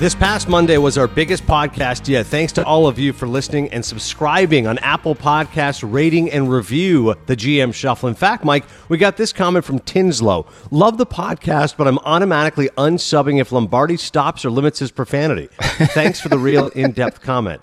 This past Monday was our biggest podcast yet. Thanks to all of you for listening and subscribing on Apple Podcasts, rating and review the GM Shuffle. In fact, Mike, we got this comment from Tinslow. Love the podcast, but I'm automatically unsubbing if Lombardi stops or limits his profanity. Thanks for the real in-depth comment.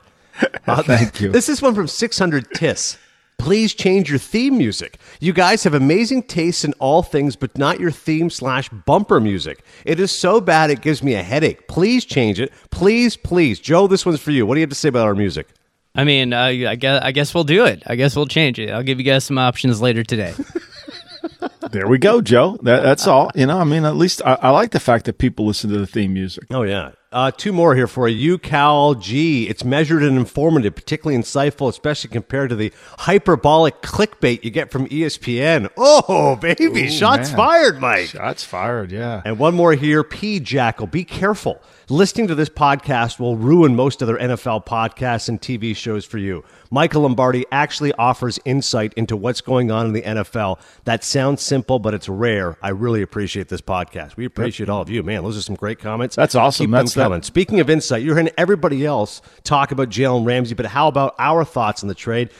Uh, Thank you. This is one from 600 Tiss. Please change your theme music. You guys have amazing tastes in all things, but not your theme slash bumper music. It is so bad it gives me a headache. Please change it. Please, please. Joe, this one's for you. What do you have to say about our music? I mean, uh, I guess I guess we'll do it. I guess we'll change it. I'll give you guys some options later today. There we go, Joe. That, that's all. You know, I mean, at least I, I like the fact that people listen to the theme music. Oh, yeah. Uh, two more here for you. UCal G. It's measured and informative, particularly insightful, especially compared to the hyperbolic clickbait you get from ESPN. Oh, baby. Ooh, Shots man. fired, Mike. Shots fired, yeah. And one more here, P Jackal. Be careful. Listening to this podcast will ruin most other NFL podcasts and TV shows for you. Michael Lombardi actually offers insight into what's going on in the NFL. That sounds simple, but it's rare. I really appreciate this podcast. We appreciate all of you, man. Those are some great comments. That's awesome. Keep That's them that- coming. Speaking of insight, you're hearing everybody else talk about Jalen Ramsey, but how about our thoughts on the trade?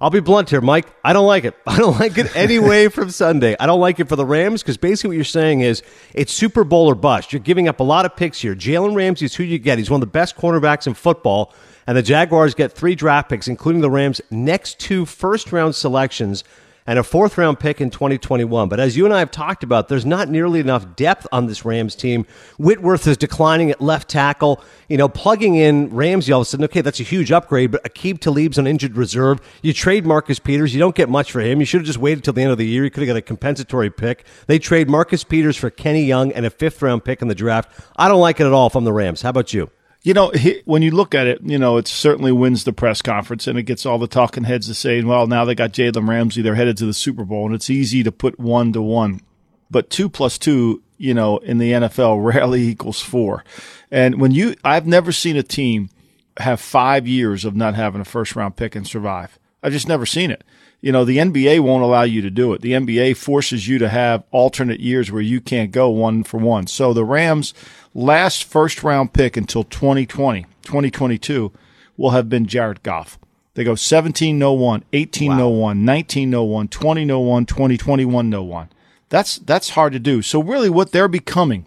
I'll be blunt here, Mike. I don't like it. I don't like it anyway from Sunday. I don't like it for the Rams because basically what you're saying is it's Super Bowl or bust. You're giving up a lot of picks here. Jalen Ramsey is who you get. He's one of the best cornerbacks in football. And the Jaguars get three draft picks, including the Rams' next two first round selections and a fourth round pick in 2021. But as you and I have talked about, there's not nearly enough depth on this Rams team. Whitworth is declining at left tackle. You know, plugging in Ramsey all of a sudden, okay, that's a huge upgrade, but Aqib Talib's on injured reserve. You trade Marcus Peters, you don't get much for him. You should have just waited till the end of the year. You could have got a compensatory pick. They trade Marcus Peters for Kenny Young and a fifth round pick in the draft. I don't like it at all from the Rams. How about you? You know, he, when you look at it, you know, it certainly wins the press conference and it gets all the talking heads to saying, well, now they got Jalen Ramsey, they're headed to the Super Bowl, and it's easy to put one to one. But two plus two, you know, in the NFL rarely equals four. And when you, I've never seen a team have five years of not having a first round pick and survive. I've just never seen it. You know, the NBA won't allow you to do it. The NBA forces you to have alternate years where you can't go one for one. So the Rams' last first round pick until 2020, 2022 will have been Jared Goff. They go 17 no 1, 18 no 1, 19 no 1, 20 no 1, 20 21 no 1. That's that's hard to do. So really what they're becoming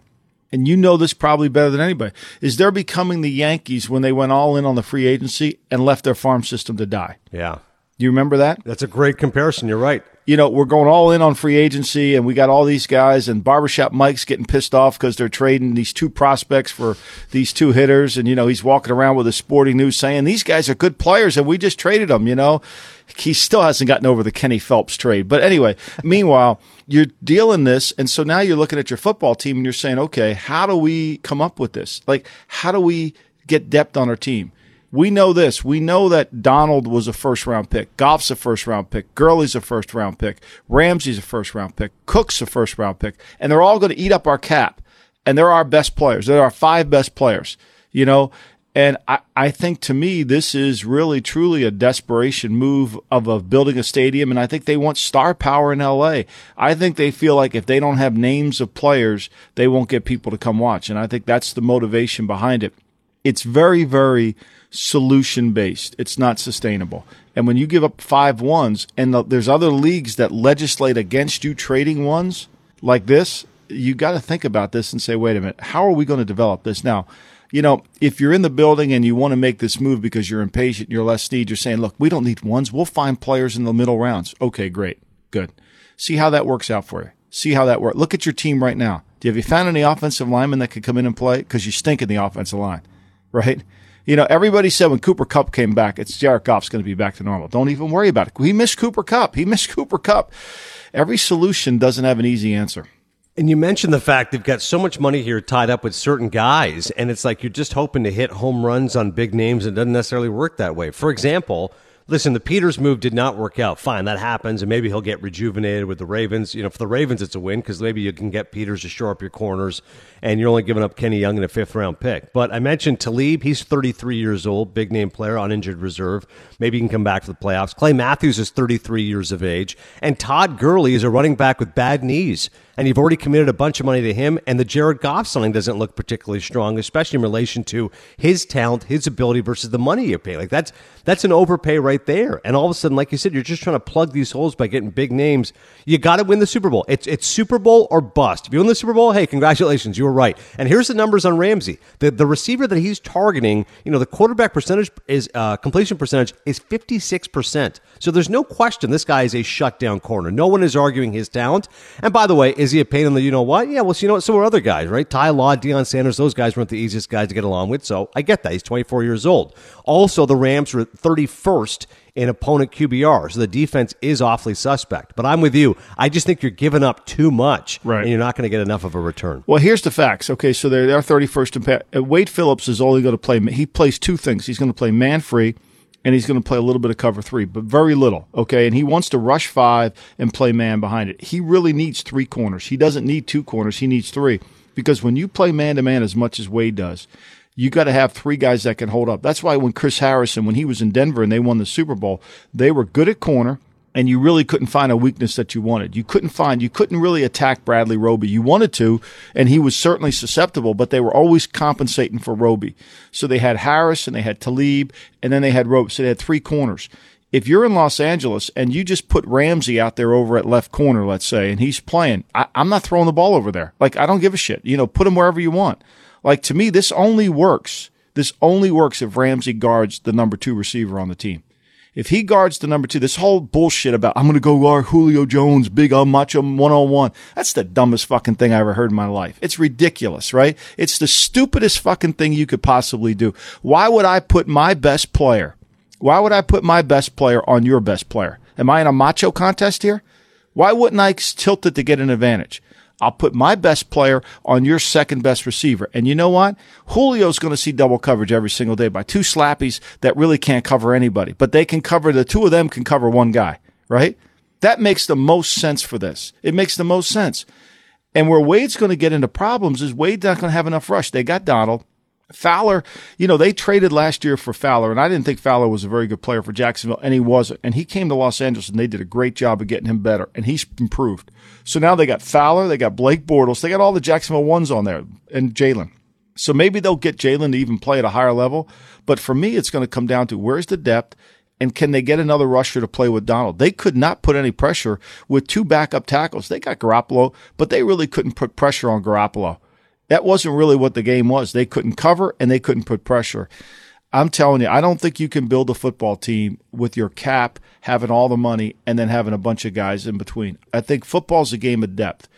and you know this probably better than anybody, is they're becoming the Yankees when they went all in on the free agency and left their farm system to die. Yeah. Do you remember that? That's a great comparison. You're right. You know, we're going all in on free agency and we got all these guys and barbershop Mike's getting pissed off because they're trading these two prospects for these two hitters. And, you know, he's walking around with a sporting news saying these guys are good players and we just traded them, you know. He still hasn't gotten over the Kenny Phelps trade. But anyway, meanwhile, you're dealing this. And so now you're looking at your football team and you're saying, okay, how do we come up with this? Like, how do we get depth on our team? We know this. We know that Donald was a first round pick. Goff's a first round pick. Gurley's a first round pick. Ramsey's a first round pick. Cook's a first round pick. And they're all going to eat up our cap. And they're our best players. They're our five best players, you know? And I, I think to me, this is really truly a desperation move of, of building a stadium. And I think they want star power in LA. I think they feel like if they don't have names of players, they won't get people to come watch. And I think that's the motivation behind it. It's very, very solution based. It's not sustainable. And when you give up five ones and the, there's other leagues that legislate against you trading ones like this, you got to think about this and say, wait a minute, how are we going to develop this now? You know, if you're in the building and you want to make this move because you're impatient, you're less need, you're saying, look, we don't need ones. We'll find players in the middle rounds. Okay, great. Good. See how that works out for you. See how that works. Look at your team right now. Do you, have you found any offensive linemen that could come in and play? Because you stink in the offensive line, right? You know, everybody said when Cooper Kupp came back, it's Jared Goff's going to be back to normal. Don't even worry about it. He missed Cooper Kupp. He missed Cooper Kupp. Every solution doesn't have an easy answer. And you mentioned the fact they've got so much money here tied up with certain guys, and it's like you're just hoping to hit home runs on big names, and it doesn't necessarily work that way. For example, listen, the Peters move did not work out. Fine, that happens, and maybe he'll get rejuvenated with the Ravens. You know, for the Ravens, it's a win because maybe you can get Peters to shore up your corners, and you're only giving up Kenny Young in a fifth round pick. But I mentioned Talib; he's 33 years old, big name player on injured reserve. Maybe he can come back for the playoffs. Clay Matthews is 33 years of age, and Todd Gurley is a running back with bad knees and you've already committed a bunch of money to him. And the Jared Goff signing doesn't look particularly strong, especially in relation to his talent, his ability versus the money you pay. Like that's that's an overpay right there. And all of a sudden, like you said, you're just trying to plug these holes by getting big names. You got to win the Super Bowl. It's it's Super Bowl or bust. If you win the Super Bowl, hey, congratulations, you were right. And here's the numbers on Ramsey. The the receiver that he's targeting, you know, the quarterback percentage is uh, completion percentage is 56 percent. So there's no question this guy is a shutdown corner. No one is arguing his talent. And by the way, is he a pain in the you know what? Yeah, well, so you know what? So are other guys, right? Ty Law, Deion Sanders, those guys weren't the easiest guys to get along with. So I get that. He's 24 years old. Also, the Rams were 31st in opponent QBR. So the defense is awfully suspect. But I'm with you. I just think you're giving up too much. Right. And you're not going to get enough of a return. Well, here's the facts. Okay, so they're, they're 31st in Wade Phillips is only going to play. He plays two things. He's going to play man free and he's going to play a little bit of cover three, but very little. Okay. And he wants to rush five and play man behind it. He really needs three corners. He doesn't need two corners. He needs three because when you play man to man as much as Wade does, you got to have three guys that can hold up. That's why when Chris Harrison, when he was in Denver and they won the Super Bowl, they were good at corner and you really couldn't find a weakness that you wanted. You couldn't find, you couldn't really attack Bradley Roby. You wanted to, and he was certainly susceptible, but they were always compensating for Roby. So they had Harris and they had Talib, and then they had Roby. So they had three corners. If you're in Los Angeles and you just put Ramsey out there over at left corner, let's say, and he's playing, I, I'm not throwing the ball over there. Like, I don't give a shit. You know, put him wherever you want. Like, to me, this only works. This only works if Ramsey guards the number two receiver on the team. If he guards the number two, this whole bullshit about I'm going to go guard Julio Jones, big I'll match one on one. That's the dumbest fucking thing I ever heard in my life. It's ridiculous, right? It's the stupidest fucking thing you could possibly do. Why would I put my best player? Why would I put my best player on your best player? Am I in a macho contest here? Why wouldn't I tilt it to get an advantage? I'll put my best player on your second best receiver. And you know what? Julio's going to see double coverage every single day by two slappies that really can't cover anybody, but they can cover the two of them can cover one guy, right? That makes the most sense for this. It makes the most sense. And where Wade's going to get into problems is Wade's not going to have enough rush. They got Donald. Fowler, you know, they traded last year for Fowler, and I didn't think Fowler was a very good player for Jacksonville, and he wasn't. And he came to Los Angeles, and they did a great job of getting him better, and he's improved. So now they got Fowler, they got Blake Bortles, they got all the Jacksonville ones on there, and Jalen. So maybe they'll get Jalen to even play at a higher level. But for me, it's going to come down to where's the depth, and can they get another rusher to play with Donald? They could not put any pressure with two backup tackles. They got Garoppolo, but they really couldn't put pressure on Garoppolo. That wasn't really what the game was. They couldn't cover and they couldn't put pressure. I'm telling you, I don't think you can build a football team with your cap having all the money and then having a bunch of guys in between. I think football's a game of depth.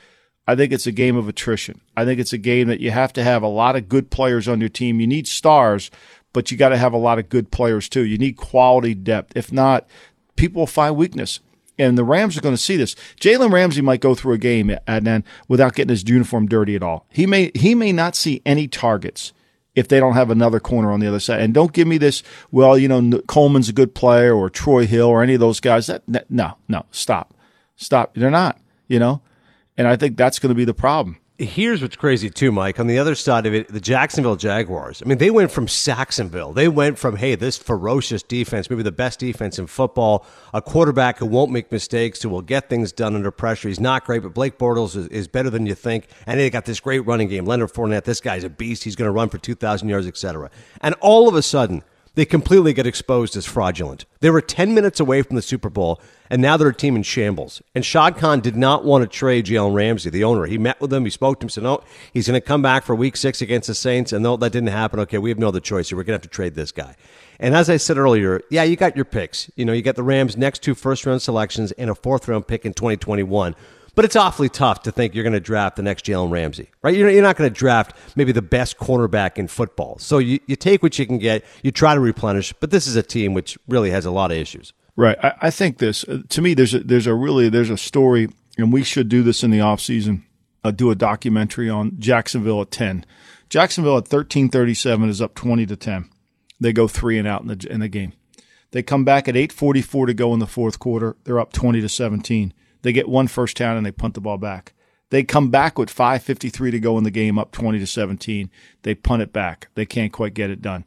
I think it's a game of attrition. I think it's a game that you have to have a lot of good players on your team. You need stars, but you got to have a lot of good players too. You need quality depth. If not, people will find weakness and the Rams are going to see this. Jalen Ramsey might go through a game then without getting his uniform dirty at all. He may he may not see any targets if they don't have another corner on the other side. And don't give me this. Well, you know Coleman's a good player or Troy Hill or any of those guys. That no no stop stop. They're not. You know, and I think that's going to be the problem here's what's crazy too, Mike. On the other side of it, the Jacksonville Jaguars. I mean, they went from Sacksonville. They went from hey, this ferocious defense, maybe the best defense in football, a quarterback who won't make mistakes, who will get things done under pressure. He's not great, but Blake Bortles is, is better than you think. And they got this great running game. Leonard Fournette, this guy's a beast. He's going to run for two thousand yards, etc. And all of a sudden, they completely get exposed as fraudulent. They were 10 minutes away from the Super Bowl, and now they're a team in shambles. And Shad Khan did not want to trade Jalen Ramsey, the owner. He met with him, he spoke to him, said, no, he's going to come back for week six against the Saints, and no, that didn't happen. Okay, we have no other choice here. We're going to have to trade this guy. And as I said earlier, yeah, you got your picks. You know, you got the Rams' next two first round selections and a fourth round pick in 2021. But it's awfully tough to think you're going to draft the next Jalen Ramsey, right? You're, you're not going to draft maybe the best cornerback in football. So you, you take what you can get, you try to replenish, but this is a team which really has a lot of issues. Right. I, I think this, uh, to me, there's a, there's a really, there's a story, and we should do this in the offseason, uh, do a documentary on Jacksonville at 10. Jacksonville at 1337 is up 20 to 10. They go three and out in the, in the game. They come back at 844 to go in the fourth quarter. They're up 20 to 17. They get one first down and they punt the ball back. They come back with 5:53 to go in the game, up 20 to 17. They punt it back. They can't quite get it done.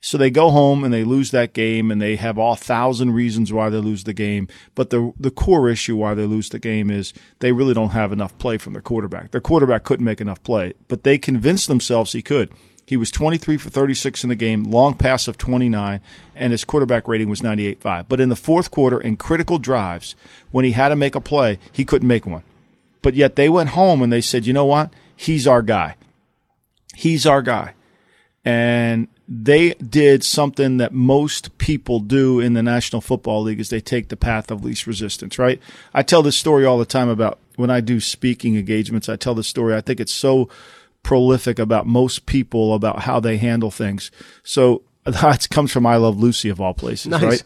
So they go home and they lose that game, and they have all thousand reasons why they lose the game. But the the core issue why they lose the game is they really don't have enough play from their quarterback. Their quarterback couldn't make enough play, but they convinced themselves he could. He was 23 for 36 in the game, long pass of 29, and his quarterback rating was 98.5. But in the fourth quarter, in critical drives, when he had to make a play, he couldn't make one. But yet they went home and they said, you know what? He's our guy. He's our guy. And they did something that most people do in the National Football League is they take the path of least resistance, right? I tell this story all the time about when I do speaking engagements. I tell this story. I think it's so prolific about most people about how they handle things. So that comes from I Love Lucy of all places, Nice. right?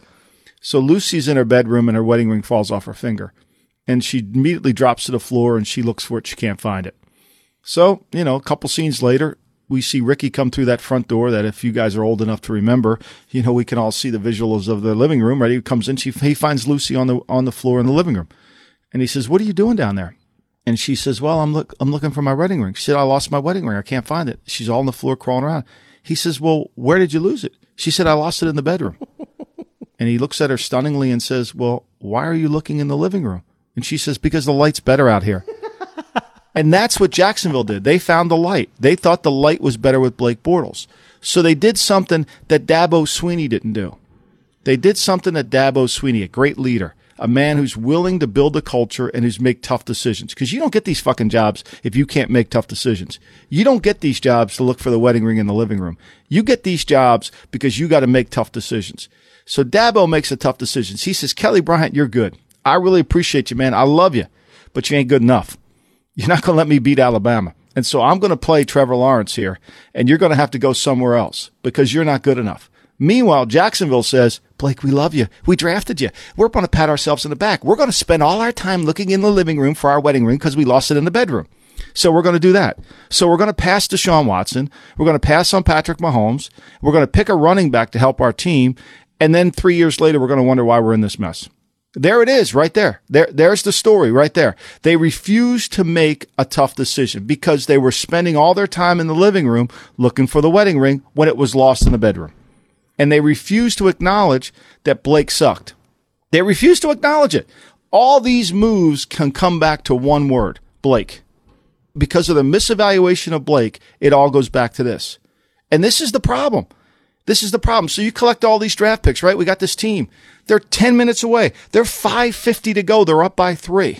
So Lucy's in her bedroom and her wedding ring falls off her finger. And she immediately drops to the floor and she looks for it. She can't find it. So, you know, a couple scenes later, we see Ricky come through that front door that if you guys are old enough to remember, you know, we can all see the visuals of the living room, right? He comes in, she, he finds Lucy on the, on the floor in the living room. And he says, what are you doing down there? And she says, well, I'm look, I'm looking for my wedding ring. She said, I lost my wedding ring. I can't find it. She's all on the floor crawling around. He says, well, where did you lose it? She said, I lost it in the bedroom. and he looks at her stunningly and says, well, why are you looking in the living room? And she says, because the light's better out here. and that's what Jacksonville did. They found the light. They thought the light was better with Blake Bortles. So they did something that Dabo Swinney didn't do. They did something that Dabo Swinney, a great leader, a man who's willing to build a culture and who's make tough decisions. Because you don't get these fucking jobs if you can't make tough decisions. You don't get these jobs to look for the wedding ring in the living room. You get these jobs because you got to make tough decisions. So Dabo makes a tough decisions. He says, Kelly Bryant, you're good. I really appreciate you, man. I love you, but you ain't good enough. You're not going to let me beat Alabama. And so I'm going to play Trevor Lawrence here, and you're going to have to go somewhere else because you're not good enough. Meanwhile, Jacksonville says, Blake, we love you. We drafted you. We're going to pat ourselves in the back. We're going to spend all our time looking in the living room for our wedding ring because we lost it in the bedroom. So we're going to do that. So we're going to pass Deshaun Watson. We're going to pass on Patrick Mahomes. We're going to pick a running back to help our team. And then three years later, we're going to wonder why we're in this mess. There it is, right there. There, there's the story right there. They refused to make a tough decision because they were spending all their time in the living room looking for the wedding ring when it was lost in the bedroom. And they refuse to acknowledge that Blake sucked. They refuse to acknowledge it. All these moves can come back to one word, Blake. Because of the misevaluation of Blake, it all goes back to this. And this is the problem. This is the problem. So you collect all these draft picks, right? We got this team. They're 10 minutes away. They're 550 to go. They're up by three.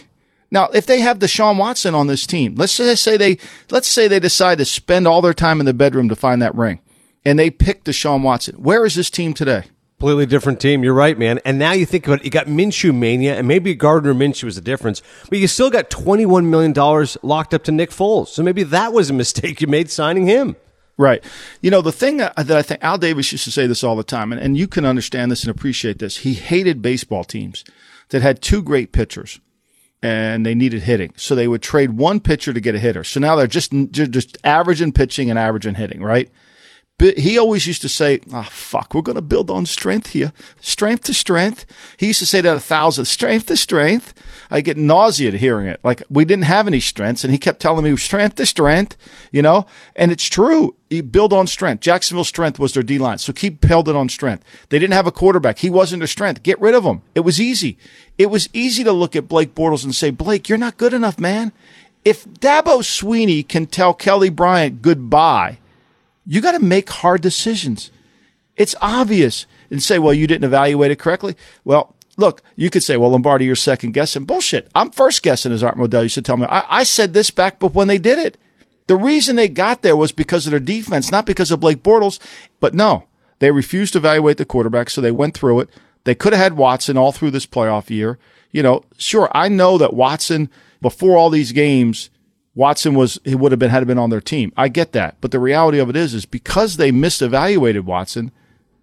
Now, if they have Deshaun Watson on this team, let's say they, let's say they decide to spend all their time in the bedroom to find that ring and they pick Deshaun Watson. Where is this team today? Completely different team. You're right, man. And now you think about it, you got Minshew mania, and maybe Gardner Minshew was the difference, but you still got $21 million locked up to Nick Foles. So maybe that was a mistake you made signing him. Right. You know, the thing that, that I think Al Davis used to say this all the time, and, and you can understand this and appreciate this. He hated baseball teams that had two great pitchers and they needed hitting. So they would trade one pitcher to get a hitter. So now they're just, they're just average in pitching and averaging hitting, right? He always used to say, "Ah, oh, fuck, we're going to build on strength here, strength to strength." He used to say that a thousand, strength to strength. I get nauseated hearing it. Like we didn't have any strengths, and he kept telling me strength to strength, you know. And it's true. You build on strength. Jacksonville's strength was their D line, so keep building on strength. They didn't have a quarterback. He wasn't their strength. Get rid of him. It was easy. It was easy to look at Blake Bortles and say, Blake, you're not good enough, man. If Dabo Swinney can tell Kelly Bryant goodbye you got to make hard decisions. It's obvious and say, well, you didn't evaluate it correctly. Well, look, you could say, well, Lombardi, you're second guessing. Bullshit. I'm first guessing, as Art Modell used to tell me. I, I said this back but when they did it. The reason they got there was because of their defense, not because of Blake Bortles. But no, they refused to evaluate the quarterback, so they went through it. They could have had Watson all through this playoff year. You know, sure, I know that Watson before all these games, Watson was he would have been had been on their team. I get that, but the reality of it is, is because they misevaluated Watson,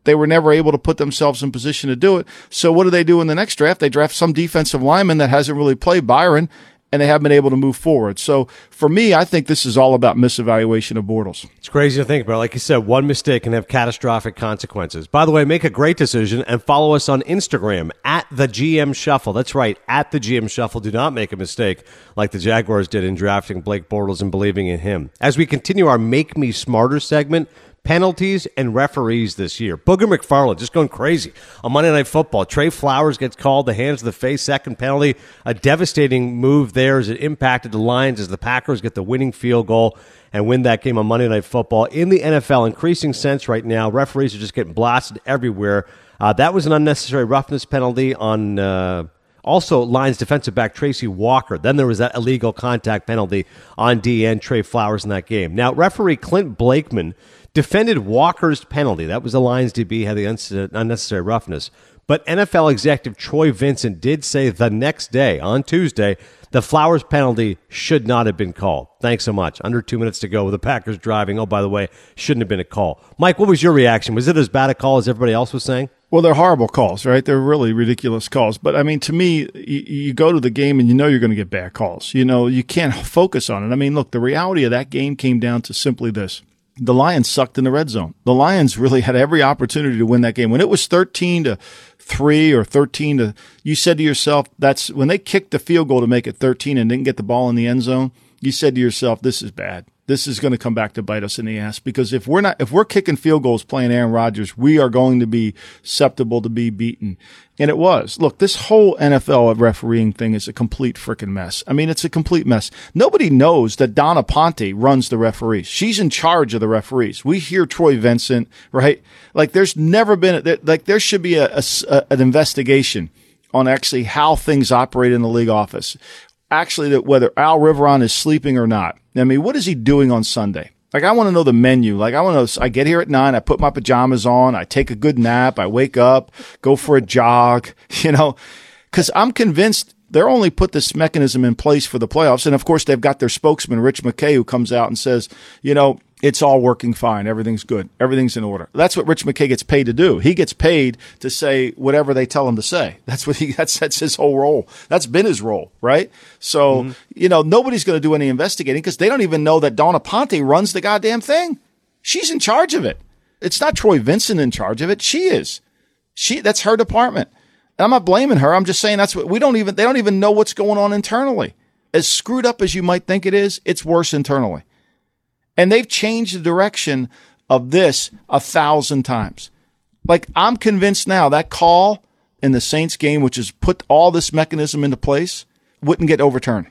they were never able to put themselves in position to do it. So what do they do in the next draft? They draft some defensive lineman that hasn't really played Bryan, and they haven't been able to move forward. So for me, I think this is all about misevaluation of Bortles. It's crazy to think about. Like you said, one mistake can have catastrophic consequences. By the way, make a great decision and follow us on Instagram at the GM Shuffle. That's right, at the GM Shuffle. Do not make a mistake like the Jaguars did in drafting Blake Bortles and believing in him. As we continue our Make Me Smarter segment, penalties and referees this year. Booger McFarland just going crazy on Monday Night Football. Trey Flowers gets called the hands of the face, second penalty. A devastating move there as it impacted the Lions as the Packers get the winning field goal and win that game on Monday Night Football. In the NFL, increasing sense right now. Referees are just getting blasted everywhere. Uh, that was an unnecessary roughness penalty on. Uh, also, Lions defensive back Tracy Walker. Then there was that illegal contact penalty on DN Trey Flowers in that game. Now, referee Clete Blakeman defended Walker's penalty. That was the Lions DB had the unnecessary roughness. But NFL executive Troy Vincent did say the next day, on Tuesday, the Flowers penalty should not have been called. Thanks so much. Under two minutes to go with the Packers driving. Oh, by the way, shouldn't have been a call. Mike, what was your reaction? Was it as bad a call as everybody else was saying? Well, they're horrible calls, right? They're really ridiculous calls. But I mean, to me, you, you go to the game and you know you're going to get bad calls. You know, you can't focus on it. I mean, look, the reality of that game came down to simply this the Lions sucked in the red zone. The Lions really had every opportunity to win that game. When it was 13 to 3 or 13 to, you said to yourself, that's when they kicked the field goal to make it 13 and didn't get the ball in the end zone. You said to yourself, this is bad this is going to come back to bite us in the ass because if we're not if we're kicking field goals playing Aaron Rodgers, we are going to be susceptible to be beaten. And it was. Look, this whole NFL refereeing thing is a complete freaking mess. I mean, it's a complete mess. Nobody knows that Dawn Aponte runs the referees. She's in charge of the referees. We hear Troy Vincent, right? Like there's never been like there should be a, a an investigation on actually how things operate in the league office. Actually, that whether Al Riveron is sleeping or not I mean, what is he doing on Sunday? Like, I want to know the menu. Like, I want to I get here at nine, I put my pajamas on, I take a good nap, I wake up, go for a jog, you know, because I'm convinced they're only put this mechanism in place for the playoffs. And of course, they've got their spokesman, Rich McKay, who comes out and says, you know, it's all working fine. Everything's good. Everything's in order. That's what Rich McKay gets paid to do. He gets paid to say whatever they tell him to say. That's what he, that's, that's his whole role. That's been his role, right? So, mm-hmm. you know, nobody's going to do any investigating because they don't even know that Dawn Aponte runs the goddamn thing. She's in charge of it. It's not Troy Vincent in charge of it. She is. She, that's her department. I'm not blaming her. I'm just saying that's what we don't even, they don't even know what's going on internally. As screwed up as you might think it is, it's worse internally. And they've changed the direction of this a thousand times. Like I'm convinced now that call in the Saints game, which has put all this mechanism into place, wouldn't get overturned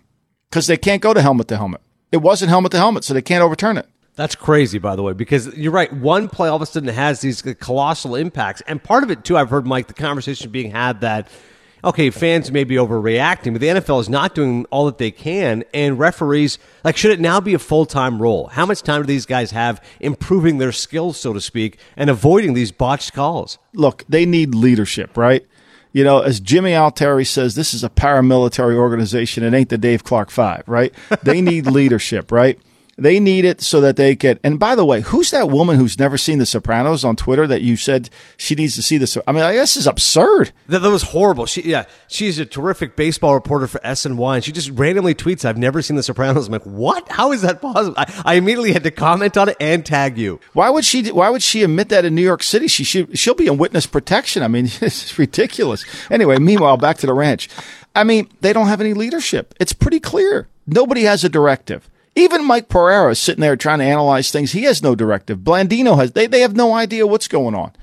because they can't go to helmet to helmet. It wasn't helmet to helmet, so they can't overturn it. That's crazy, by the way, because you're right. One play all of a sudden has these colossal impacts. And part of it, too, I've heard, Mike, the conversation being had that okay, fans may be overreacting, but the NFL is not doing all that they can. And referees, like, should it now be a full time role? How much time do these guys have improving their skills, so to speak, and avoiding these botched calls? Look, they need leadership, right? You know, as Jimmy Altieri says, this is a paramilitary organization. It ain't the Dave Clark Five, right? They need leadership, right? They need it so that they can. And by the way, who's that woman who's never seen The Sopranos on Twitter that you said she needs to see this? I mean, I guess is absurd. That, that was horrible. She, yeah, she's a terrific baseball reporter for SNY, and she just randomly tweets, "I've never seen The Sopranos." I'm like, what? How is that possible? I, I immediately had to comment on it and tag you. Why would she? Why would she admit that in New York City? She should. She'll be in witness protection. I mean, it's ridiculous. Anyway, meanwhile, back to the ranch. I mean, they don't have any leadership. It's pretty clear. Nobody has a directive. Even Mike Pereira is sitting there trying to analyze things. He has no directive. Blandino has, they, they have no idea what's going on.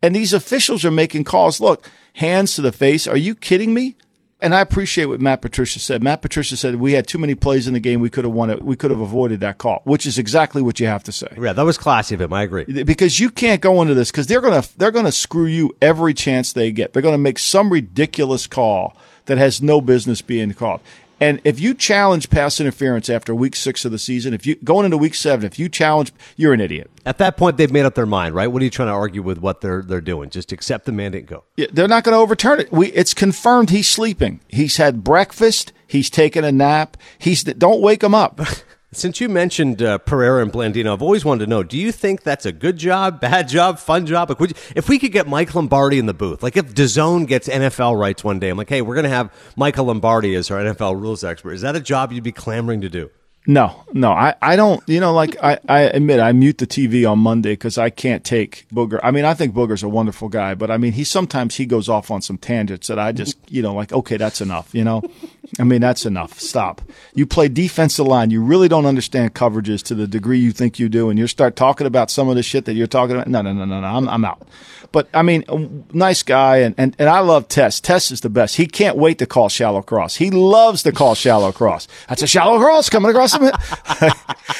And these officials are making calls. Look, hands to the face. Are you kidding me? And I appreciate what Matt Patricia said. Matt Patricia said we had too many plays in the game. We could have won it. We could have avoided that call, which is exactly what you have to say. Yeah, that was classy of him. I agree. Because you can't go into this because they're gonna they're gonna screw you every chance they get. They're gonna make some ridiculous call that has no business being called. And if you challenge pass interference after week six of the season, if you going into week seven, if you challenge, you're an idiot. At that point, they've made up their mind, right? What are you trying to argue with what they're they're doing? Just accept the mandate and go. Yeah, they're not going to overturn it. We it's confirmed he's sleeping. He's had breakfast. He's taking a nap. He's don't wake him up. Since you mentioned uh, Pereira and Blandino, I've always wanted to know: Do you think that's a good job, bad job, fun job? Like, you, if we could get Mike Lombardi in the booth, like if DAZN gets NFL rights one day, I'm like, hey, we're going to have Michael Lombardi as our NFL rules expert. Is that a job you'd be clamoring to do? No, no, I, I don't, you know, like I, I admit I mute the TV on Monday because I can't take Booger. I mean, I think Booger's a wonderful guy, but I mean, he sometimes he goes off on some tangents that I just, you know, like, okay, that's enough, you know? I mean, that's enough. Stop. You play defensive line. You really don't understand coverages to the degree you think you do. And you start talking about some of the shit that you're talking about. No, no, no, no, no. I'm, I'm out. But I mean, nice guy, and, and, and I love Tess. Tess is the best. He can't wait to call shallow cross. He loves to call shallow cross. That's a shallow cross coming across him.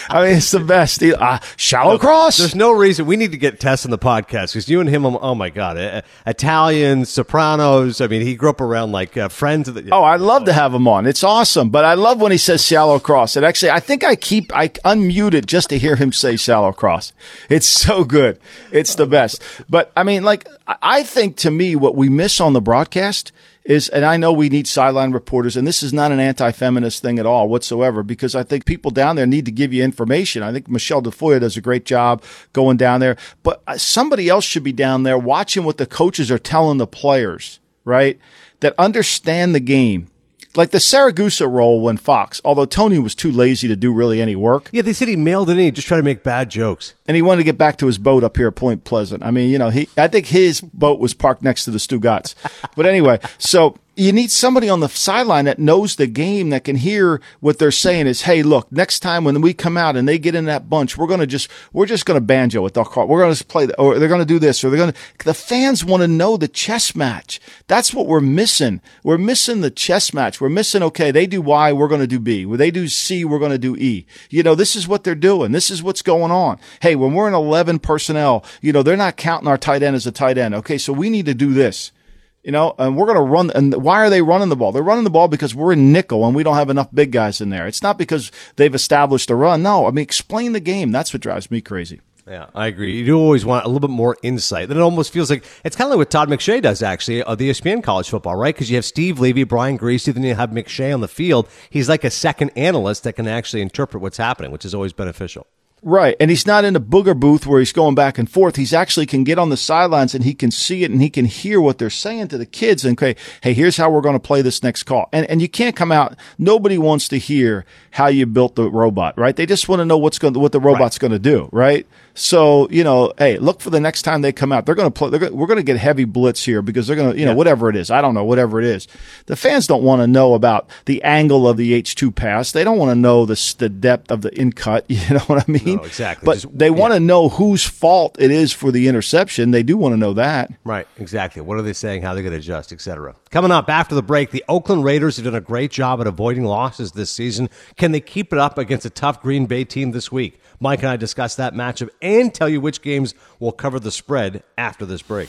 I mean, it's the best. He, uh, shallow cross. There's no reason we need to get Tess on the podcast because you and him, oh my god, uh, Italian Sopranos. I mean, he grew up around like uh, friends of the. Oh, I'd love to have him on. It's awesome. But I love when he says shallow cross. And actually, I think I keep I unmute it just to hear him say shallow cross. It's so good. It's the best. But I mean, like I think to me, what we miss on the broadcast is, and I know we need sideline reporters, and this is not an anti-feminist thing at all whatsoever, because I think people down there need to give you information. I think Michelle Tafoya does a great job going down there, but uh, somebody else should be down there watching what the coaches are telling the players, right? That understand the game like the Siragusa role when Fox, although Tony was too lazy to do really any work. Yeah, they said he mailed it in. He just tried to make bad jokes. And he wanted to get back to his boat up here at Point Pleasant. I mean, you know, he, I think his boat was parked next to the Stugotz. but anyway, so you need somebody on the sideline that knows the game that can hear what they're saying is, Hey, look, next time when we come out and they get in that bunch, we're going to just, we're just going to banjo it. They'll call, we're going to play, the, or they're going to do this, or they're going to, the fans want to know the chess match. That's what we're missing. We're missing the chess match. We're missing, okay, they do Y, we're going to do B. When they do C, we're going to do E. You know, this is what they're doing. This is what's going on. Hey, when we're in 11 personnel, you know, they're not counting our tight end as a tight end. Okay. So we need to do this you know, and we're going to run. And why are they running the ball? They're running the ball because we're in nickel and we don't have enough big guys in there. It's not because they've established a run. No, I mean, explain the game. That's what drives me crazy. Yeah, I agree. You do always want a little bit more insight. Then it almost feels like it's kind of like what Todd McShay does, actually, of the ESPN college football, right? Because you have Steve Levy, Brian Griese, then you have McShay on the field. He's like a second analyst that can actually interpret what's happening, which is always beneficial. Right. And he's not in a booger booth where he's going back and forth. He's actually can get on the sidelines and he can see it and he can hear what they're saying to the kids and okay, hey, here's how we're going to play this next call. And and you can't come out nobody wants to hear how you built the robot, right? They just want to know what's going what the robot's right. going to do, right? So, you know, hey, look for the next time they come out. They're going to play gonna, we're going to get heavy blitz here because they're going to, you know, whatever it is. I don't know, whatever it is. The fans don't want to know about the angle of the H2 pass. They don't want to know the the depth of the in cut, you know what I mean? No, Oh, exactly. But they want to know whose fault it is for the interception. They do want to know that. Right, exactly. What are they saying? How they're going to adjust, etc. Coming up after the break, the Oakland Raiders have done a great job at avoiding losses this season. Can they keep it up against a tough Green Bay team this week? Mike and I discuss that matchup and tell you which games will cover the spread after this break.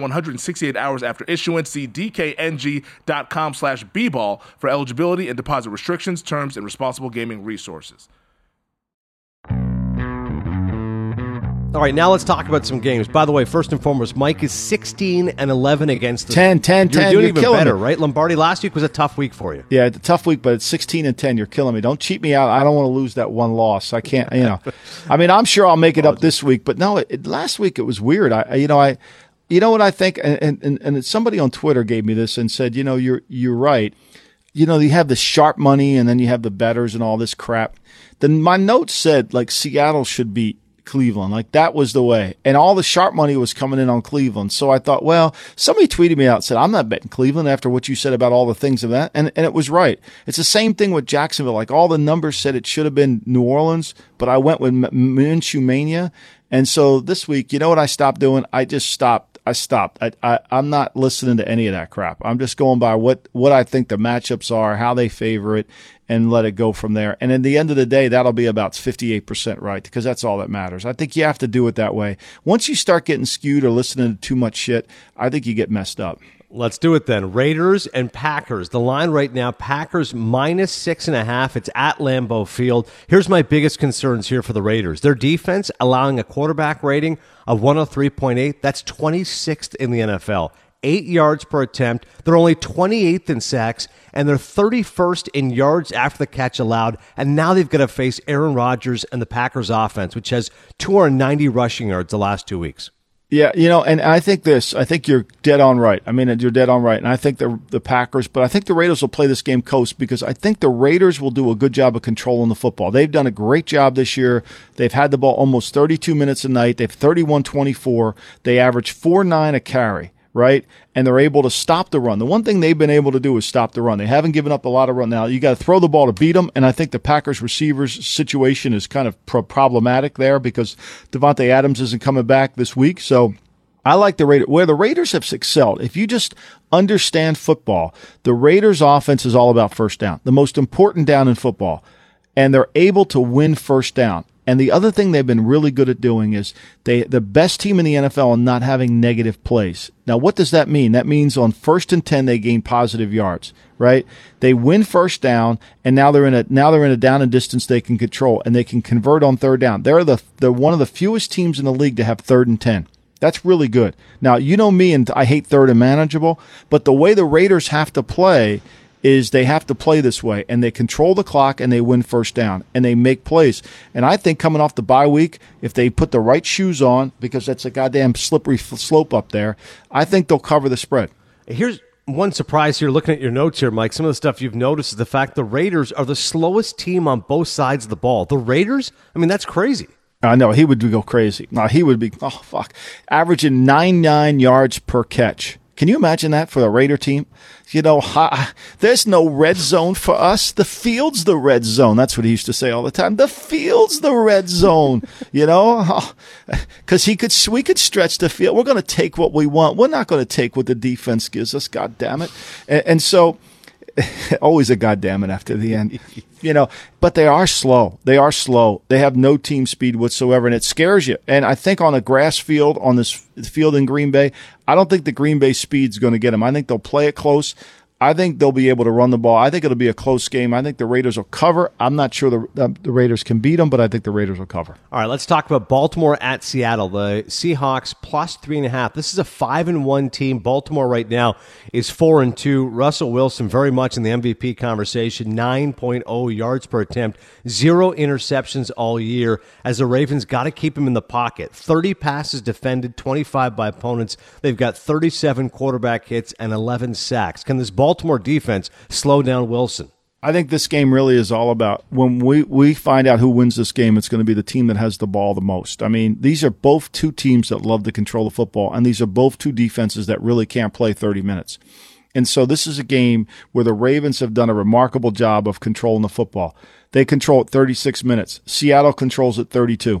168 hours after issuance. See dkng.com slash bball for eligibility and deposit restrictions, terms, and responsible gaming resources. All right, now let's talk about some games. By the way, first and foremost, Mike is 16 and 11 against the 10, 10, You're doing You're even better, me. right? Lombardi last week was a tough week for you. Yeah, it's a tough week, but it's 16 and 10. You're killing me. Don't cheat me out. I don't want to lose that one loss. I can't, you know. I mean, I'm sure I'll make it up this week, but no, it, it- last week it was weird. I, I- you know, I, you know what I think, and, and and somebody on Twitter gave me this and said, you know, you're you're right. You know, you have the sharp money, and then you have the betters and all this crap. Then my notes said like Seattle should beat Cleveland. Like that was the way. And all the sharp money was coming in on Cleveland. So I thought, well, somebody tweeted me out and said, I'm not betting Cleveland after what you said about all the things of that. And, and it was right. It's the same thing with Jacksonville. Like all the numbers said it should have been New Orleans, but I went with Minshew Mania. And so this week, you know what I stopped doing? I just stopped. I stopped. I, I, I'm not listening to any of that crap. I'm just going by what, what I think the matchups are, how they favor it, and let it go from there. And at the end of the day, that'll be about 58% right because that's all that matters. I think you have to do it that way. Once you start getting skewed or listening to too much shit, I think you get messed up. Let's do it then. Raiders and Packers. The line right now, Packers minus six and a half. It's at Lambeau Field. Here's my biggest concerns here for the Raiders. Their defense allowing a quarterback rating of 103.8. That's 26th in the NFL. Eight yards per attempt. They're only 28th in sacks, and they're 31st in yards after the catch allowed. And now they've got to face Aaron Rodgers and the Packers offense, which has 290 rushing yards the last two weeks. Yeah, you know, and I think this. I think you're dead on right. I mean, you're dead on right, and I think the the Packers, but I think the Raiders will play this game close because I think the Raiders will do a good job of controlling the football. They've done a great job this year. They've had the ball almost 32 minutes a night. They've 31-24. They average four nine a carry. Right, and they're able to stop the run. The one thing they've been able to do is stop the run. They haven't given up a lot of run. Now you got to throw the ball to beat them, and I think the Packers receivers situation is kind of pro- problematic there because Davante Adams isn't coming back this week, so. I like the Raiders. Where the Raiders have excelled, if you just understand football, the Raiders' offense is all about first down, the most important down in football, and they're able to win first down. And the other thing they've been really good at doing is they the best team in the NFL on not having negative plays. Now, what does that mean? That means on first and ten they gain positive yards, right? They win first down, and now they're in a now they're in a down and distance they can control, and they can convert on third down. They're the they're one of the fewest teams in the league to have third and ten. That's really good. Now, you know me, and I hate third and manageable, but the way the Raiders have to play is they have to play this way, and they control the clock and they win first down and they make plays. And I think coming off the bye week, if they put the right shoes on, because that's a goddamn slippery slope up there, I think they'll cover the spread. Here's one surprise here looking at your notes here, Mike. Some of the stuff you've noticed is the fact the Raiders are the slowest team on both sides of the ball. The Raiders, I mean, that's crazy. I know he would go crazy. No, he would be oh fuck, averaging nine nine yards per catch. Can you imagine that for a Raider team? You know, ha, there's no red zone for us. The field's the red zone. That's what he used to say all the time. The field's the red zone. You know, because he could, we could stretch the field. We're going to take what we want. We're not going to take what the defense gives us. God damn it! And, and so, always a goddamn it after the end. You know, but they are slow. They are slow. They have no team speed whatsoever, and it scares you. And I think on a grass field, on this field in Green Bay, I don't think the Green Bay speed's going to get them. I think they'll play it close. I think they'll be able to run the ball. I think it'll be a close game. I think the Raiders will cover. I'm not sure the, uh, the Raiders can beat them, but I think the Raiders will cover. All right, let's talk about Baltimore at Seattle. The Seahawks plus three and a half. This is a five and one team. Baltimore right now is four and two. Russell Wilson very much in the MVP conversation. 9.0 yards per attempt, zero interceptions all year. As the Ravens got to keep him in the pocket. 30 passes defended, 25 by opponents. They've got 37 quarterback hits and 11 sacks. Can this Baltimore defense slow down Wilson? I think this game really is all about when we, we find out who wins this game, it's going to be the team that has the ball the most. I mean, these are both two teams that love to control the football, and these are both two defenses that really can't play 30 minutes. And so this is a game where the Ravens have done a remarkable job of controlling the football. They control it 36 minutes. Seattle controls it 32.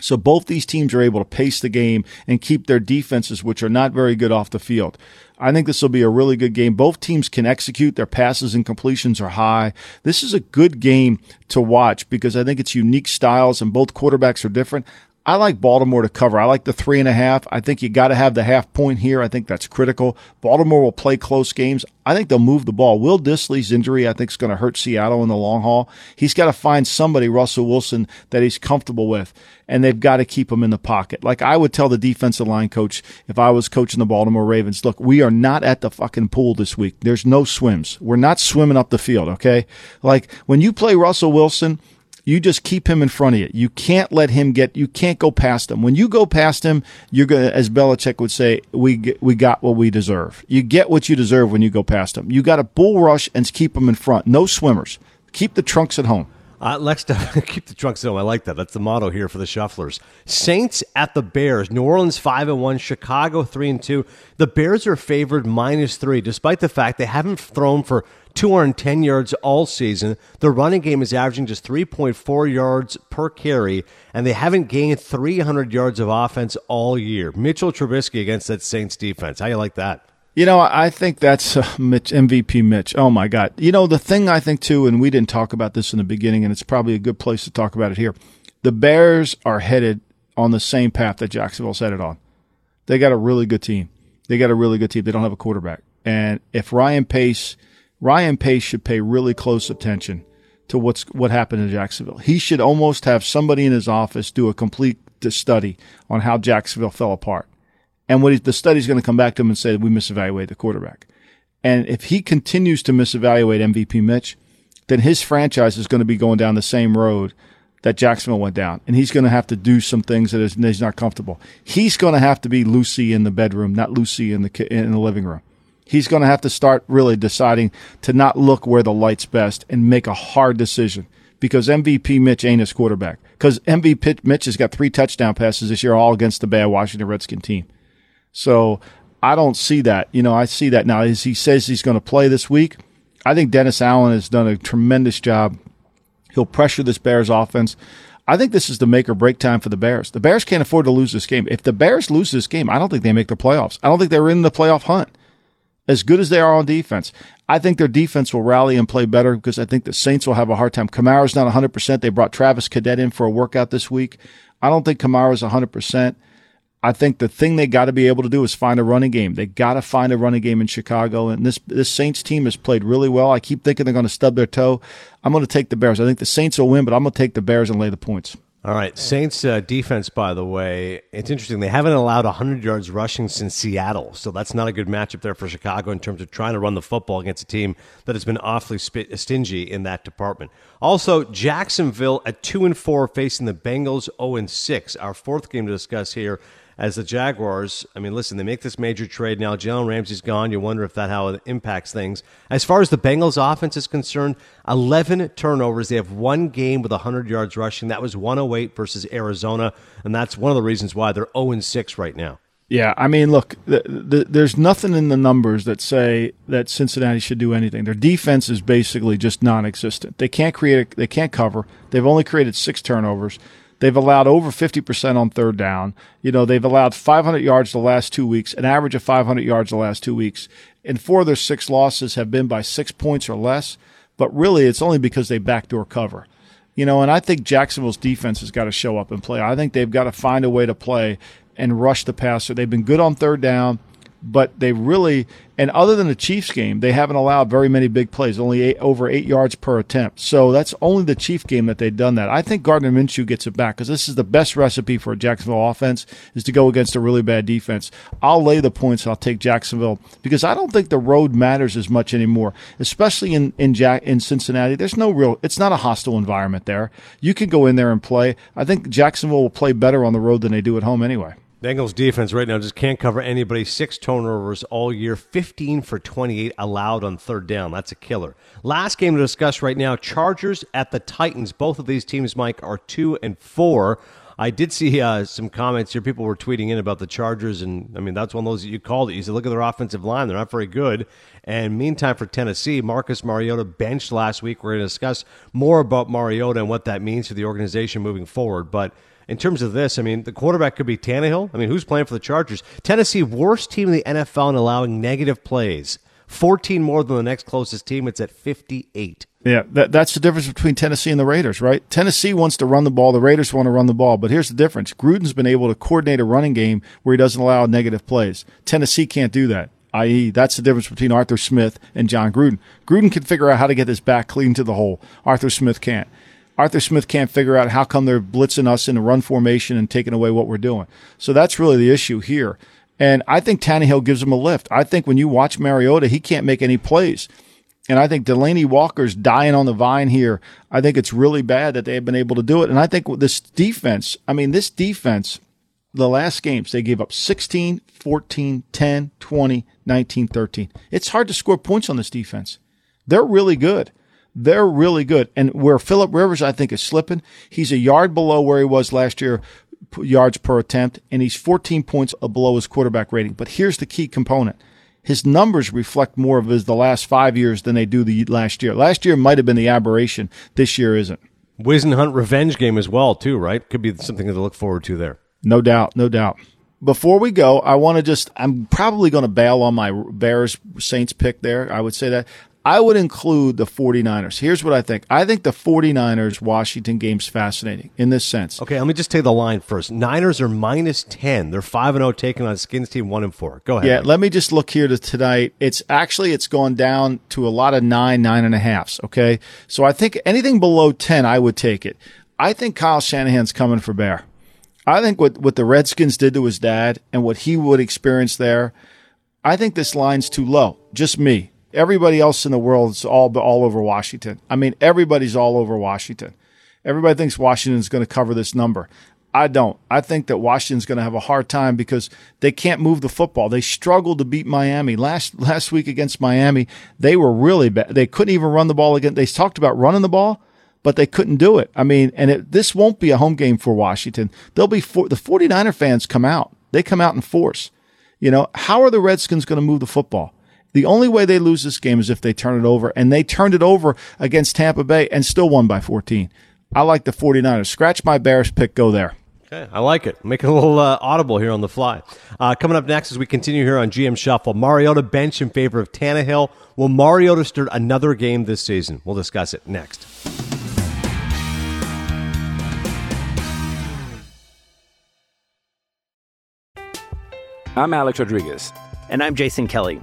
So both these teams are able to pace the game and keep their defenses, which are not very good, off the field. I think this will be a really good game. Both teams can execute. Their passes and completions are high. This is a good game to watch because I think it's unique styles and both quarterbacks are different. I like Baltimore to cover. I like the three and a half. I think you got to have the half point here. I think that's critical. Baltimore will play close games. I think they'll move the ball. Will Dissly's injury, I think, is going to hurt Seattle in the long haul. He's got to find somebody, Russell Wilson, that he's comfortable with, and they've got to keep him in the pocket. Like I would tell the defensive line coach if I was coaching the Baltimore Ravens, look, we are not at the fucking pool this week. There's no swims. We're not swimming up the field, okay? Like when you play Russell Wilson, you just keep him in front of you. You can't let him get. You can't go past him. When you go past him, you're gonna, as Belichick would say, we we got what we deserve. You get what you deserve when you go past him. You got to bull rush and keep him in front. No swimmers. Keep the trunks at home. Uh, let's keep the trunks at home. I like that. That's the motto here for the Shufflers. Saints at the Bears. New Orleans five and one. Chicago three and two. The Bears are favored minus three, despite the fact they haven't thrown for 210 yards all season. Their running game is averaging just 3.4 yards per carry, and they haven't gained 300 yards of offense all year. Mitchell Trubisky against that Saints defense. How you like that? You know, I think that's uh, Mitch, MVP Mitch. Oh my God! You know the thing I think too, and we didn't talk about this in the beginning, and it's probably a good place to talk about it here. The Bears are headed on the same path that Jacksonville's headed on. They got a really good team. They got a really good team. They don't have a quarterback, and if Ryan Pace Ryan Pace should pay really close attention to what's what happened in Jacksonville. He should almost have somebody in his office do a complete study on how Jacksonville fell apart. And what he, the study's going to come back to him and say we misevaluated the quarterback. And if he continues to misevaluate MVP Mitch, then his franchise is going to be going down the same road that Jacksonville went down, and he's going to have to do some things that he's not comfortable. He's going to have to be Lucy in the bedroom, not Lucy in the in the living room he's going to have to start really deciding to not look where the light's best and make a hard decision because MVP Mitch ain't his quarterback. Because MVP Mitch has got three touchdown passes this year, all against the bad Washington Redskin team. So I don't see that. You know, I see that now. As he says he's going to play this week, I think Dennis Allen has done a tremendous job. He'll pressure this Bears offense. I think this is the make or break time for the Bears. The Bears can't afford to lose this game. If the Bears lose this game, I don't think they make the playoffs. I don't think they're in the playoff hunt as good as they are on defense. I think their defense will rally and play better because I think the Saints will have a hard time. Kamara's not 100%. They brought Travaris Cadet in for a workout this week. I don't think Kamara's 100%. I think the thing they got to be able to do is find a running game. They got to find a running game in Chicago. And this this Saints team has played really well. I keep thinking they're going to stub their toe. I'm going to take the Bears. I think the Saints will win, but I'm going to take the Bears and lay the points. All right, Saints uh, defense. By the way, it's interesting. They haven't allowed 100 yards rushing since Seattle, so that's not a good matchup there for Chicago in terms of trying to run the football against a team that has been awfully stingy in that department. Also, Jacksonville at two and four facing the Bengals 0 and six. Our fourth game to discuss here as the Jaguars, I mean, listen, they make this major trade now. Jalen Ramsey's gone. You wonder if that how it impacts things. As far as the Bengals offense is concerned, 11 turnovers. They have one game with 100 yards rushing. That was 108 versus Arizona, and that's one of the reasons why they're 0 6 right now. Yeah, I mean, look, the, the, there's nothing in the numbers that say that Cincinnati should do anything. Their defense is basically just non-existent. They can't create, a, they can't cover. They've only created six turnovers. They've allowed over 50% on third down. You know, they've allowed 500 yards the last two weeks, an average of 500 yards the last two weeks. And four of their six losses have been by six points or less. But really, it's only because they backdoor cover. You know, and I think Jacksonville's defense has got to show up and play. I think they've got to find a way to play and rush the passer. They've been good on third down but they really and other than the Chiefs game, they haven't allowed very many big plays, only eight, over eight yards per attempt. So that's only the Chief game that they've done that. I think Gardner Minshew gets it back because this is the best recipe for a Jacksonville offense is to go against a really bad defense. I'll lay the points. I'll take Jacksonville because I don't think the road matters as much anymore, especially in in Jack in Cincinnati. There's no real. It's not a hostile environment there. You can go in there and play. I think Jacksonville will play better on the road than they do at home anyway. Bengals defense right now just can't cover anybody. Six turnovers all year, 15 for 28 allowed on third down. That's a killer. Last game to discuss right now Chargers at the Titans. Both of these teams, Mike, are two and four. I did see uh, some comments here. People were tweeting in about the Chargers, and I mean that's one of those that you called it. You said, "Look at their offensive line; they're not very good." And meantime, for Tennessee, Marcus Mariota benched last week. We're going to discuss more about Mariota and what that means for the organization moving forward. But in terms of this, I mean, the quarterback could be Tannehill. I mean, who's playing for the Chargers? Tennessee, worst team in the NFL in allowing negative plays. 14 more than the next closest team. It's at 58. Yeah, that, that's the difference between Tennessee and the Raiders, right? Tennessee wants to run the ball. The Raiders want to run the ball. But here's the difference. Gruden's been able to coordinate a running game where he doesn't allow negative plays. Tennessee can't do that. I.e., that's the difference between Arthur Smith and Jon Gruden. Gruden can figure out how to get this back clean to the hole. Arthur Smith can't. Arthur Smith can't figure out how come they're blitzing us in a run formation and taking away what we're doing. So that's really the issue here. And I think Tannehill gives him a lift. I think when you watch Mariota, he can't make any plays. And I think Delanie Walker's dying on the vine here. I think it's really bad that they have been able to do it. And I think this defense, I mean, this defense, the last games, they gave up 16, 14, 10, 20, 19, 13. It's hard to score points on this defense. They're really good. They're really good. And where Philip Rivers, I think, is slipping, he's a yard below where he was last year, yards per attempt, and he's 14 points below his quarterback rating. But here's the key component his numbers reflect more of his the last five years than they do the last year. Last year might have been the aberration. This year isn't. Whisenhunt revenge game as well, too, right? Could be something to look forward to there. No doubt, no doubt. Before we go, I want to just, I'm probably going to bail on my Bears Saints pick there. I would say that. I would include the 49ers. Here's what I think. I think the 49ers Washington game's fascinating in this sense. Okay, let me just take the line first. Niners are minus 10. They're 5 and 0 taking on Skins team 1 and 4. Go ahead. Yeah, let me just look here to tonight. It's actually it's gone down to a lot of 9 nine and a halfs, okay? So I think anything below 10 I would take it. I think Kyle Shanahan's coming for Bear. I think what what the Redskins did to his dad and what he would experience there, I think this line's too low. Just me. Everybody else in the world is all all over Washington. I mean, everybody's all over Washington. Everybody thinks Washington's going to cover this number. I don't. I think that Washington's going to have a hard time because they can't move the football. They struggled to beat Miami last last week against Miami. They were really bad. They couldn't even run the ball again. They talked about running the ball, but they couldn't do it. I mean, and it, this won't be a home game for Washington. They'll be for, the 49er fans come out. They come out in force. You know, how are the Redskins going to move the football? The only way they lose this game is if they turn it over, and they turned it over against Tampa Bay and still won by 14. I like the 49ers. Scratch my Bears pick, go there. Okay, I like it. Make it a little uh, audible here on the fly. Uh, coming up next as we continue here on GM Shuffle, Mariota bench in favor of Tannehill. Will Mariota start another game this season? We'll discuss it next. I'm Alex Rodriguez. And I'm Jason Kelly.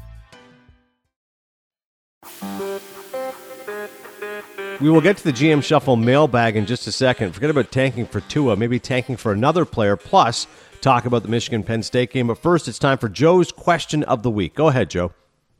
We will get to the GM Shuffle mailbag in just a second. Forget about tanking for Tua, maybe tanking for another player, plus talk about the Michigan Penn State game. But first, it's time for Joe's question of the week. Go ahead, Joe.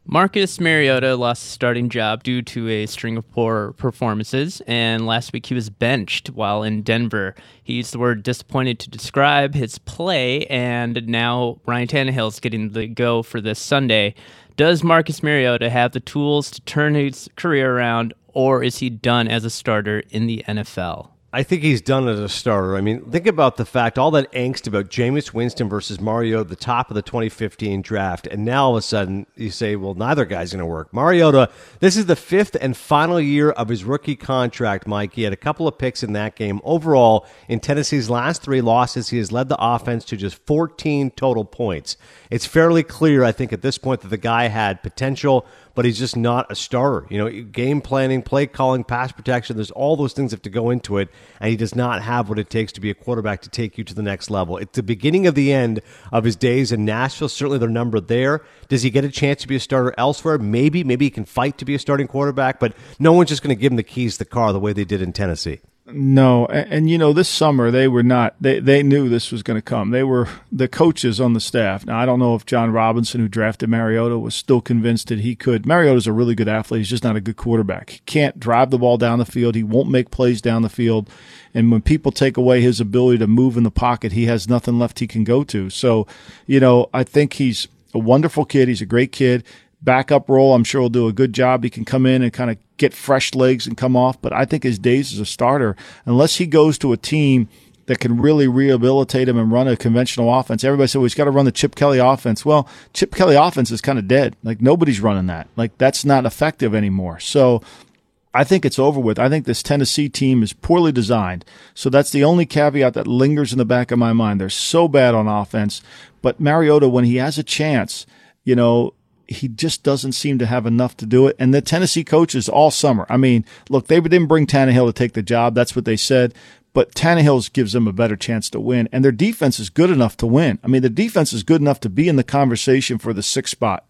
Marcus Mariota lost his starting job due to a string of poor performances, and last week he was benched while in Denver. He used the word disappointed to describe his play, and now Ryan Tannehill is getting the go for this Sunday. Does Marcus Mariota have the tools to turn his career around, or is he done as a starter in the NFL? I think he's done as a starter. I mean, think about the fact, all that angst about Jameis Winston versus Mariota, the top of the 2015 draft, and now all of a sudden you say, well, neither guy's going to work. Mariota, this is the fifth and final year of his rookie contract, Mike. He had a couple of picks in that game. Overall, in Tennessee's last three losses, he has led the offense to just 14 total points. It's fairly clear, I think, at this point that the guy had potential but he's just not a starter. You know, game planning, play calling, pass protection, there's all those things have to go into it, and he does not have what it takes to be a quarterback to take you to the next level. It's the beginning of the end of his days in Nashville. Certainly their number there. Does he get a chance to be a starter elsewhere? Maybe. Maybe he can fight to be a starting quarterback, but no one's just going to give him the keys to the car the way they did in Tennessee. No, and, and, you know this summer they were not. They they knew this was going to come. They were the coaches on the staff. Now I don't know if Jon Robinson, who drafted Mariota, was still convinced that he could. Mariota's a really good athlete. He's just not a good quarterback. He can't drive the ball down the field. He won't make plays down the field. And when people take away his ability to move in the pocket, he has nothing left he can go to. So, you know, I think he's a wonderful kid. He's a great kid backup role. I'm sure he'll do a good job. He can come in and kind of get fresh legs and come off. But I think his days as a starter, unless he goes to a team that can really rehabilitate him and run a conventional offense. Everybody said, well, he's got to run the Chip Kelly offense. Well, Chip Kelly offense is kind of dead. Like nobody's running that. Like that's not effective anymore. So I think it's over with. I think this Tennessee team is poorly designed. So that's the only caveat that lingers in the back of my mind. They're so bad on offense. But Mariota, when he has a chance, you know, he just doesn't seem to have enough to do it. And the Tennessee coaches all summer. I mean, look, they didn't bring Tannehill to take the job. That's what they said. But Tannehill gives them a better chance to win. And their defense is good enough to win. I mean, the defense is good enough to be in the conversation for the sixth spot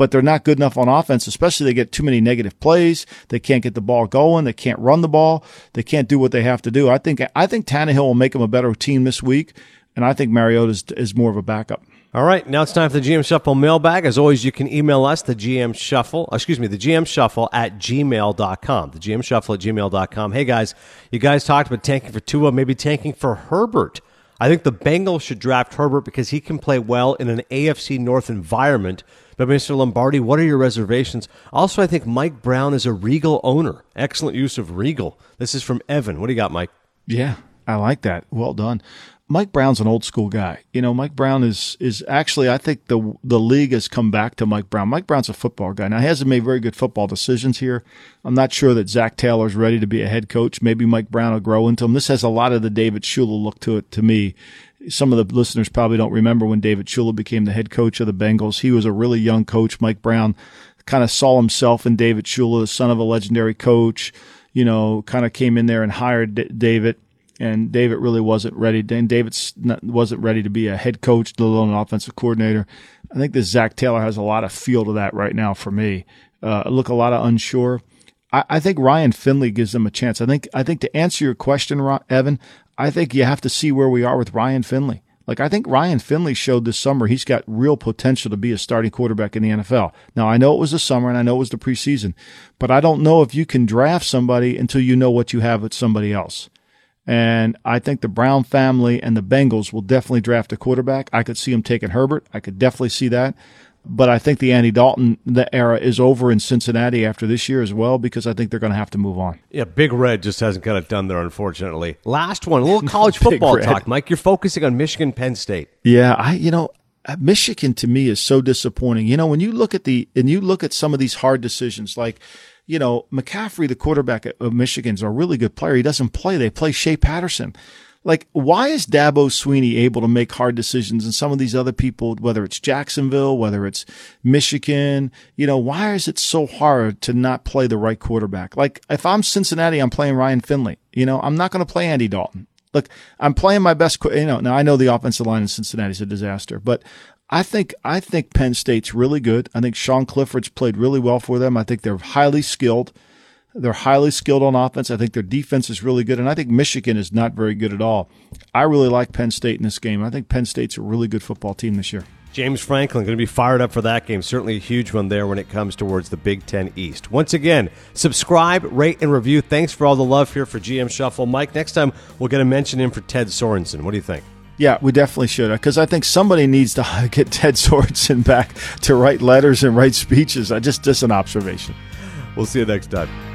but they're not good enough on offense, especially they get too many negative plays. They can't get the ball going. They can't run the ball. They can't do what they have to do. I think, I think Tannehill will make them a better team this week. And I think Mariota is, is more of a backup. All right, now it's time for the GM Shuffle mailbag. As always, you can email us, the GM Shuffle, uh, excuse me, the GM Shuffle at gmail.com. The GM Shuffle at gmail.com. Hey, guys, you guys talked about tanking for Tua, maybe tanking for Herbert. I think the Bengals should draft Herbert because he can play well in an AFC North environment but Mr. Lombardi, what are your reservations? Also, I think Mike Brown is a Regal owner. Excellent use of Regal. This is from Evan. What do you got, Mike? Yeah, I like that. Well done. Mike Brown's an old school guy. You know, Mike Brown is is actually I think the the league has come back to Mike Brown. Mike Brown's a football guy. Now he hasn't made very good football decisions here. I'm not sure that Zac Taylor's ready to be a head coach. Maybe Mike Brown will grow into him. This has a lot of the David Shula look to it to me some of the listeners probably don't remember when David Shula became the head coach of the Bengals. He was a really young coach. Mike Brown kind of saw himself in David Shula, the son of a legendary coach, you know, kind of came in there and hired D- David. And David really wasn't ready. And David wasn't ready to be a head coach, let alone an offensive coordinator. I think this Zac Taylor has a lot of feel to that right now for me. Uh, look a lot of unsure. I, I think Ryan Finley gives them a chance. I think I think to answer your question, Evan, I think you have to see where we are with Ryan Finley. Like, I think Ryan Finley showed this summer he's got real potential to be a starting quarterback in the NFL. Now, I know it was the summer and I know it was the preseason, but I don't know if you can draft somebody until you know what you have with somebody else. And I think the Brown family and the Bengals will definitely draft a quarterback. I could see them taking Herbert. I could definitely see that. But I think the Andy Dalton the era is over in Cincinnati after this year as well because I think they're going to have to move on. Yeah, Big Red just hasn't got it done there, unfortunately. Last one, a little college football talk, Mike. You're focusing on Michigan, Penn State. Yeah, I you know Uh, Michigan to me is so disappointing. You know when you look at the and you look at some of these hard decisions like you know, McCaffrey, the quarterback of Michigan's a really good player. He doesn't play. They play Shea Patterson. Like, why is Dabo Swinney able to make hard decisions and some of these other people, whether it's Jacksonville, whether it's Michigan, you know, why is it so hard to not play the right quarterback? Like, if I'm Cincinnati, I'm playing Ryan Finley. You know, I'm not going to play Andy Dalton. Look, I'm playing my best. You know, now I know the offensive line in Cincinnati is a disaster, but I think I think Penn State's really good. I think Sean Clifford's played really well for them. I think they're highly skilled. They're highly skilled on offense. I think their defense is really good. And I think Michigan is not very good at all. I really like Penn State in this game. I think Penn State's a really good football team this year. James Franklin going to be fired up for that game. Certainly a huge one there when it comes towards the Big Ten East. Once again, subscribe, rate, and review. Thanks for all the love here for GM Shuffle. Mike, next time we'll get a mention in for Ted Sorensen. What do you think? Yeah, we definitely should because I think somebody needs to get Ted Sorensen back to write letters and write speeches. I just just an observation. We'll see you next time.